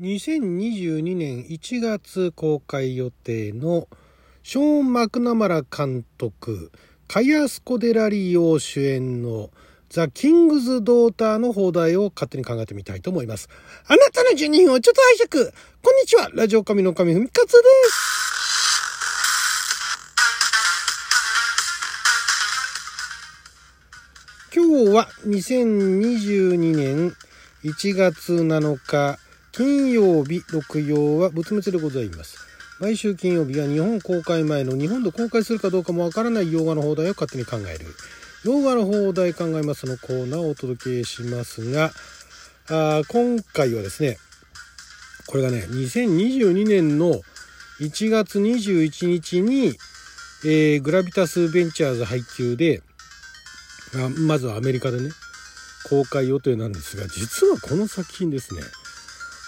2022年1月公開予定のショーン・マクナマラ監督、カイアスコ・デラリーオ主演のザ・キングズ・ドーターの放題を勝手に考えてみたいと思います。あなたの12人をちょっと拝借。こんにちは。ラジオ神の神ふみかつです。今日は2022年1月7日金曜日、六曜は仏滅でございます。毎週金曜日は日本公開前の日本で公開するかどうかもわからない洋画の放題を勝手に考える。洋画の放題考えますのコーナーをお届けしますが、あ今回はですね、これがね、2022年の1月21日に、えー、グラビタスベンチャーズ配給で、あまずはアメリカでね、公開予定なんですが、実はこの作品ですね、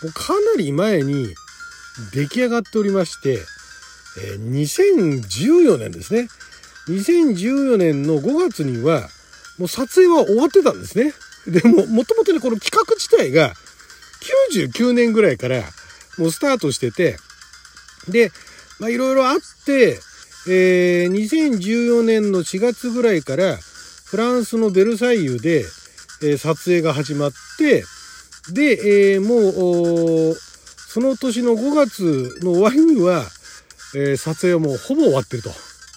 うかなり前に出来上がっておりまして、え、2014年ですね。2014年の5月には、もう撮影は終わってたんですね。でも、もともとね、この企画自体が99年ぐらいからもうスタートしてて、で、まあいろいろあって、えー、2014年の4月ぐらいからフランスのベルサイユで、えー、撮影が始まって、で、えー、もう、その年の5月の終わりには、えー、撮影はもうほぼ終わってると。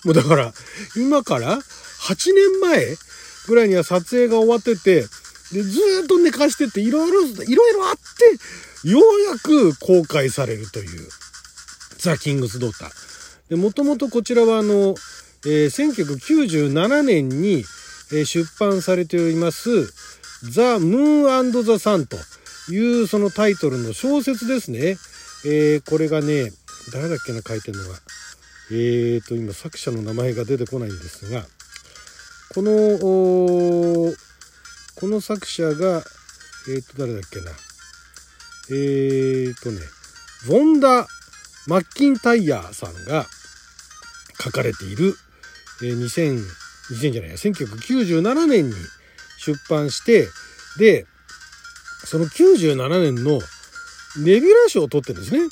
もうだから、今から8年前ぐらいには撮影が終わってて、で、ずっと寝かしてて、いろいろ、いろいろあって、ようやく公開されるという、ザ・キングス・ドーター。で、もともとこちらはあの、えー、1997年に、えー、出版されております、ザ・ムーンザ・サンというそのタイトルの小説ですね。えー、これがね、誰だっけな書いてるのが。えーと、今作者の名前が出てこないんですが、この、この作者が、えーと、誰だっけな。えーとね、ヴォンダ・マッキンタイヤーさんが書かれている、えー、2000、2000じゃないや、1997年に出版して、で、その97年のネビュラ賞を取ってるんですね。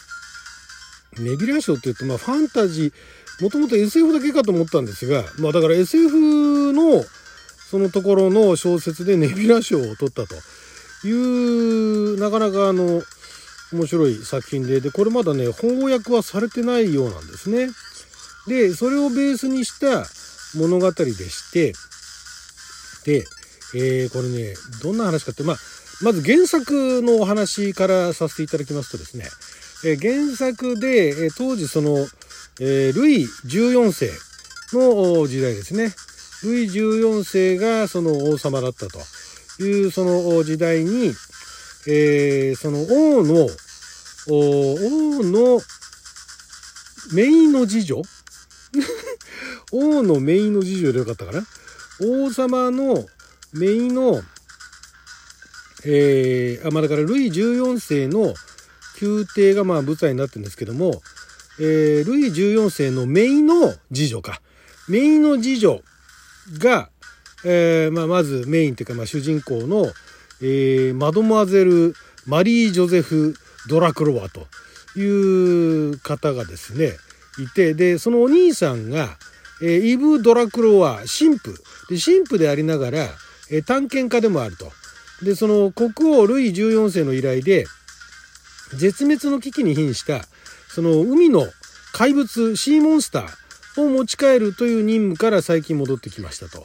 ネビュラ賞って言うと、まあファンタジー、もともと SF だけかと思ったんですが、まあだから SF のそのところの小説でネビュラ賞を取ったという、なかなかあの、面白い作品で、で、これまだね、翻訳はされてないようなんですね。で、それをベースにした物語でして、で、えー、これね、どんな話かって、まあ、まず原作のお話からさせていただきますとですね、えー、原作で、えー、当時その、え、ルイ14世の時代ですね。ルイ14世がその王様だったと。いうその時代に、えー、その王の、王の姪の次女？王の姪の次女でよかったかな？王様のメイの、えー、あ、まあだからルイ14世の宮廷がまあ舞台になってるんですけども、えー、ルイ14世のメイの次女か。メイの次女が、えー、まあまずメインというかまあ主人公の、えー、マドモアゼル・マリー・ジョゼフ・ドラクロワという方がですね、いて、で、そのお兄さんが、えー、イブ・ドラクロワ、神父。で、神父でありながら、え探検家でもあると。で、その国王ルイ14世の依頼で、絶滅の危機に瀕した、その海の怪物シーモンスターを持ち帰るという任務から最近戻ってきましたと。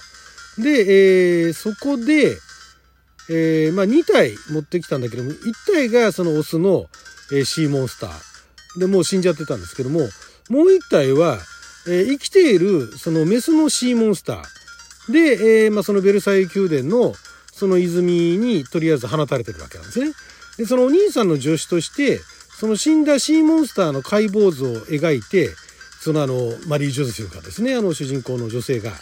で、えー、そこで、えー、まあ2体持ってきたんだけども、1体がそのオスの、えー、シーモンスター。で、もう死んじゃってたんですけども、もう1体は、え、生きているそのメスのシーモンスター。で、えー、まあ、そのベルサイユ宮殿のその泉にとりあえず放たれてるわけなんですね。で、そのお兄さんの助手として、その死んだシーモンスターの解剖図を描いて、そのあの、マリー・ジョゼフがですね、あの主人公の女性が。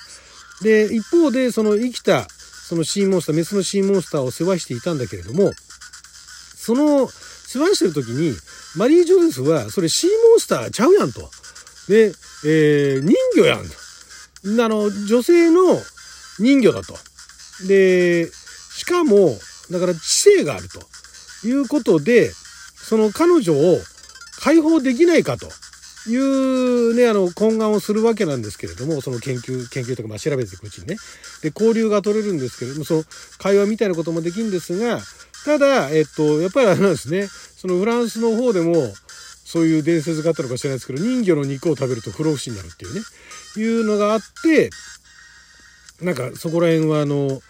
で、一方で、その生きた、そのシーモンスター、メスのシーモンスターを世話していたんだけれども、その、世話してる時に、マリー・ジョゼフは、それシーモンスターちゃうやんと。で、えー、人魚やんと。あの、女性の人魚だと。で、しかも、だから知性があるということで、その彼女を解放できないかというね、あの、懇願をするわけなんですけれども、その研究、研究とか、まあ、調べていくうちにね。で、交流が取れるんですけれども、その、会話みたいなこともできるんですが、ただ、えっと、やっぱりあれなんですね、そのフランスの方でも、そういう伝説があったのか知らないですけど、人魚の肉を食べると不老不死になるっていうね、いうのがあって、なんかそこら辺はあの、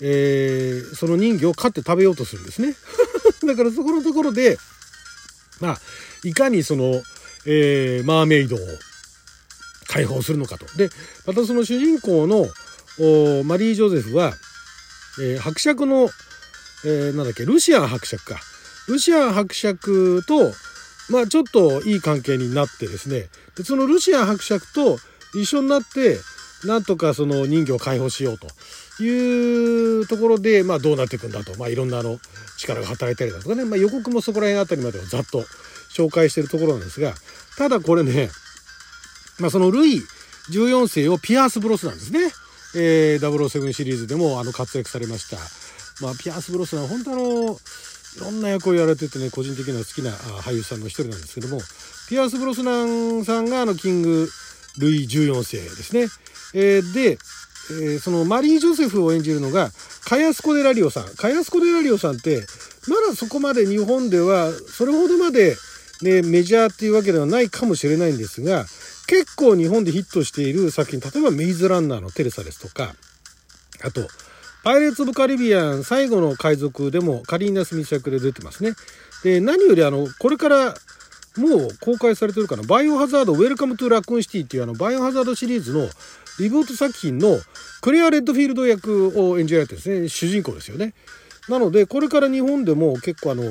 えー、その人魚を飼って食べようとするんですね。だからそこのところで、まあ、いかにその、えー、マーメイドを解放するのかと。で、またその主人公のマリー・ジョゼフは、えー、伯爵の、えー、なんだっけ、ルシアン伯爵か。ルシアン伯爵と、まあちょっといい関係になってですね、でそのルシアン伯爵と一緒になって、なんとかその人魚を解放しようというところで、まあどうなっていくんだと、まあいろんなあの力が働いたりだとかね、まあ予告もそこら辺あたりまではざっと紹介してるところなんですが、ただこれね、まあそのルイ14世をピアース・ブロスなんですね。えー、007シリーズでもあの活躍されました。まあピアース・ブロスは本当あの、いろんな役をやられててね、個人的には好きな俳優さんの一人なんですけども、ピアース・ブロスナンさんがあのキング・ルイ14世ですね。えー、で、えー、そのマリー・ジョセフを演じるのがカヤスコ・デラリオさん。カヤスコ・デラリオさんって、まだそこまで日本ではそれほどまでね、メジャーっていうわけではないかもしれないんですが、結構日本でヒットしている作品、例えばメイズランナーのテレサですとか、あと、パイレーツ・オブ・カリビアン最後の海賊でもカリーナ・スミス役で出てますね。で、何よりあの、これからもう公開されてるかな、バイオハザード・ウェルカム・トゥ・ラクーン・シティっていうあの、バイオハザードシリーズのリブート作品のクレア・レッドフィールド役を演じられてるんですね、主人公ですよね。なので、これから日本でも結構あの、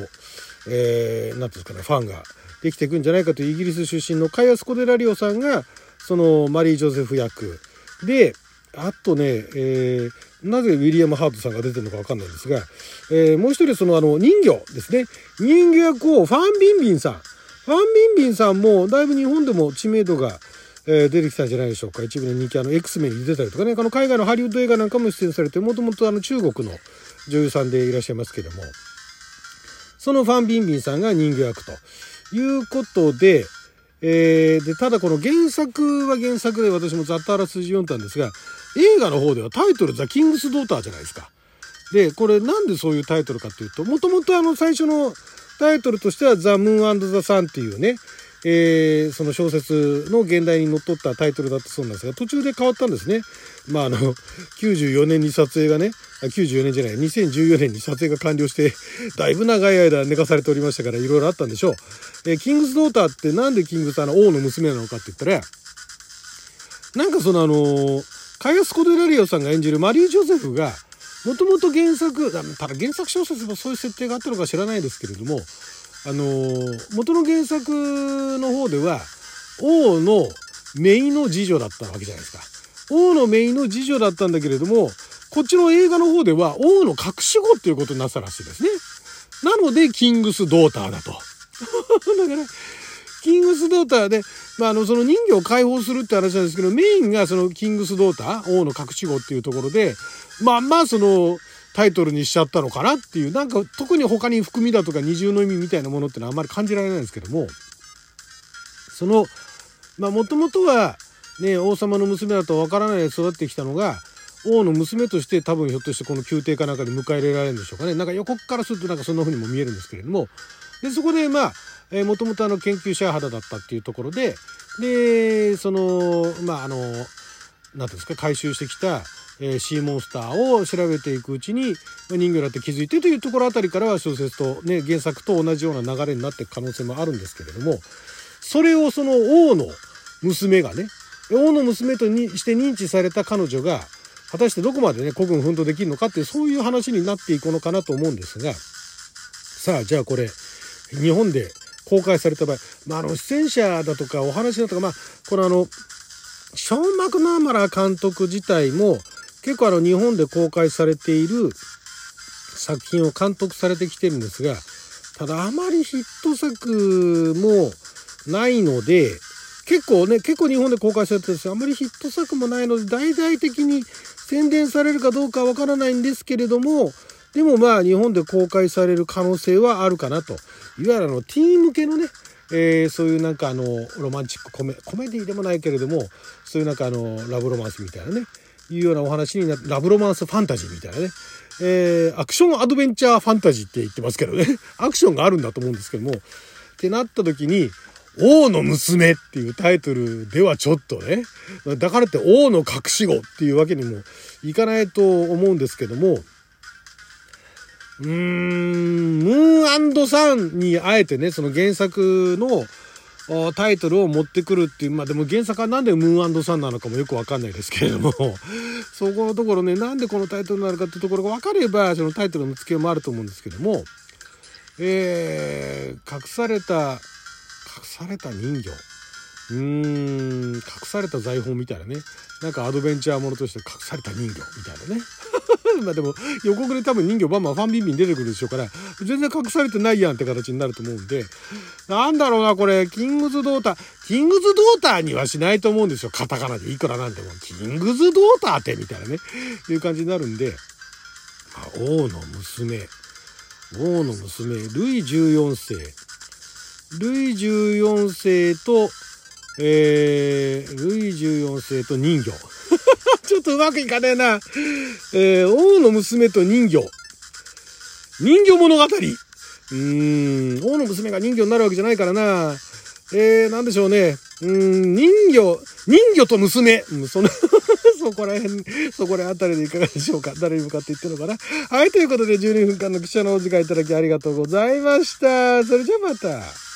えー、なんていうんですかね、ファンができていくんじゃないかというイギリス出身のカヤ・スコデラリオさんが、そのマリー・ジョゼフ役で、あとね、えー、なぜウィリアム・ハートさんが出てるのかわかんないんですが、えー、もう一人そのあの人魚ですね。人魚役をファン・ビンビンさん。ファン・ビンビンさんもだいぶ日本でも知名度が、えー、出てきたんじゃないでしょうか。一部の人気あの X メンに出たりとかね、あの海外のハリウッド映画なんかも出演されて、もともとあの中国の女優さんでいらっしゃいますけども、そのファン・ビンビンさんが人魚役ということで、えー、で、ただこの原作は原作で私もざっとあらすじ読んだんですが、映画の方ではタイトルザ・キングス・ドーターじゃないですか。で、これなんでそういうタイトルかっていうと、もともとあの最初のタイトルとしてはザ・ムーンザ・サンっていうね、えー、その小説の現代にのっとったタイトルだったそうなんですが、途中で変わったんですね。まああの、94年に撮影がね、94年じゃない、2014年に撮影が完了して、だいぶ長い間寝かされておりましたから、いろいろあったんでしょう。えー、キングスドーターってなんでキングスあの王の娘なのかって言ったら、なんかそのあのカイアス・コデラリオさんが演じるマリー・ジョセフが、もともと原作、ただ原作小説もそういう設定があったのか知らないですけれども、あの、元の原作の方では、王の姪の次女だったわけじゃないですか。王の姪の次女だったんだけれども、こっちの映画の方では王の隠し子っていうことになったらしいですね。なので、キングス・ドーターだと。だから、キングス・ドーターで、まあ、あの、その人魚を解放するって話なんですけど、メインがそのキングス・ドーター、王の隠し子っていうところで、まあまあ、その、タイトルにしちゃったのかなっていう、なんか特に他に含みだとか二重の意味みたいなものってのはあんまり感じられないんですけども、その、まあもともとはね、王様の娘だとわからないで育ってきたのが、王の娘として多分ひょっとしてこの宮廷かなんかで迎え入れられるんでしょうかね。なんか予告からするとなんかそんな風にも見えるんですけれども、で、そこでまあ、えー、もともとあの研究者肌だったっていうところで、で、その、まああの、なんていうんですか、回収してきた、えー、シーモンスターを調べていくうちに人魚だって気づいてというところあたりからは小説と、ね、原作と同じような流れになっていく可能性もあるんですけれどもそれをその王の娘がね王の娘とにして認知された彼女が果たしてどこまでね古軍奮闘できるのかっていうそういう話になっていくのかなと思うんですがさあじゃあこれ日本で公開された場合、まあ、あの出演者だとかお話だとかまあこれあのショーン・マクナーマラ監督自体も結構あの日本で公開されている作品を監督されてきてるんですがただあまりヒット作もないので結構ね結構日本で公開されてるんですよあまりヒット作もないので大々的に宣伝されるかどうかわからないんですけれどもでもまあ日本で公開される可能性はあるかなと。いわゆるあのティーン向けのね、えー、そういうなんかあのロマンチックコメコメディでもないけれどもそういうなんかあのラブロマンスみたいなねいうようなお話になってラブロマンスファンタジーみたいなね、えー、アクションアドベンチャーファンタジーって言ってますけどね アクションがあるんだと思うんですけどもってなった時に王の娘っていうタイトルではちょっとね、だからって王の隠し子っていうわけにもいかないと思うんですけども、うーん、ムーンサンにあえてね、その原作のタイトルを持ってくるっていう、まあでも原作はなんでムーンサンなのかもよくわかんないですけれども、そこのところね、なんでこのタイトルなるかっていうところが分かれば、そのタイトルの付けもあると思うんですけども、えー、隠された隠された人魚うーん隠された財宝みたいなね。なんかアドベンチャーものとして隠された人魚みたいなね。まあでも予告で多分人魚バンバンファンビンビン出てくるでしょうから全然隠されてないやんって形になると思うんでなんだろうなこれ。キングズドーターキングズドーターにはしないと思うんですよ。カタカナで。いくらなんでも。キングズドーターってみたいなね。いう感じになるんで、王の娘。王の娘。ルイ14世。ルイ14世と、えー、ルイ14世と人魚。ちょっとうまくいかねえな。えー、王の娘と人魚。人魚物語。うーん、王の娘が人魚になるわけじゃないからな。えー、なんでしょうね。うん、人魚、人魚と娘。うん、その そこら辺、そこら辺りでいかがでしょうか。誰に向かって言ってるのかな。はい、ということで12分間の記者のお時間いただきありがとうございました。それじゃあまた。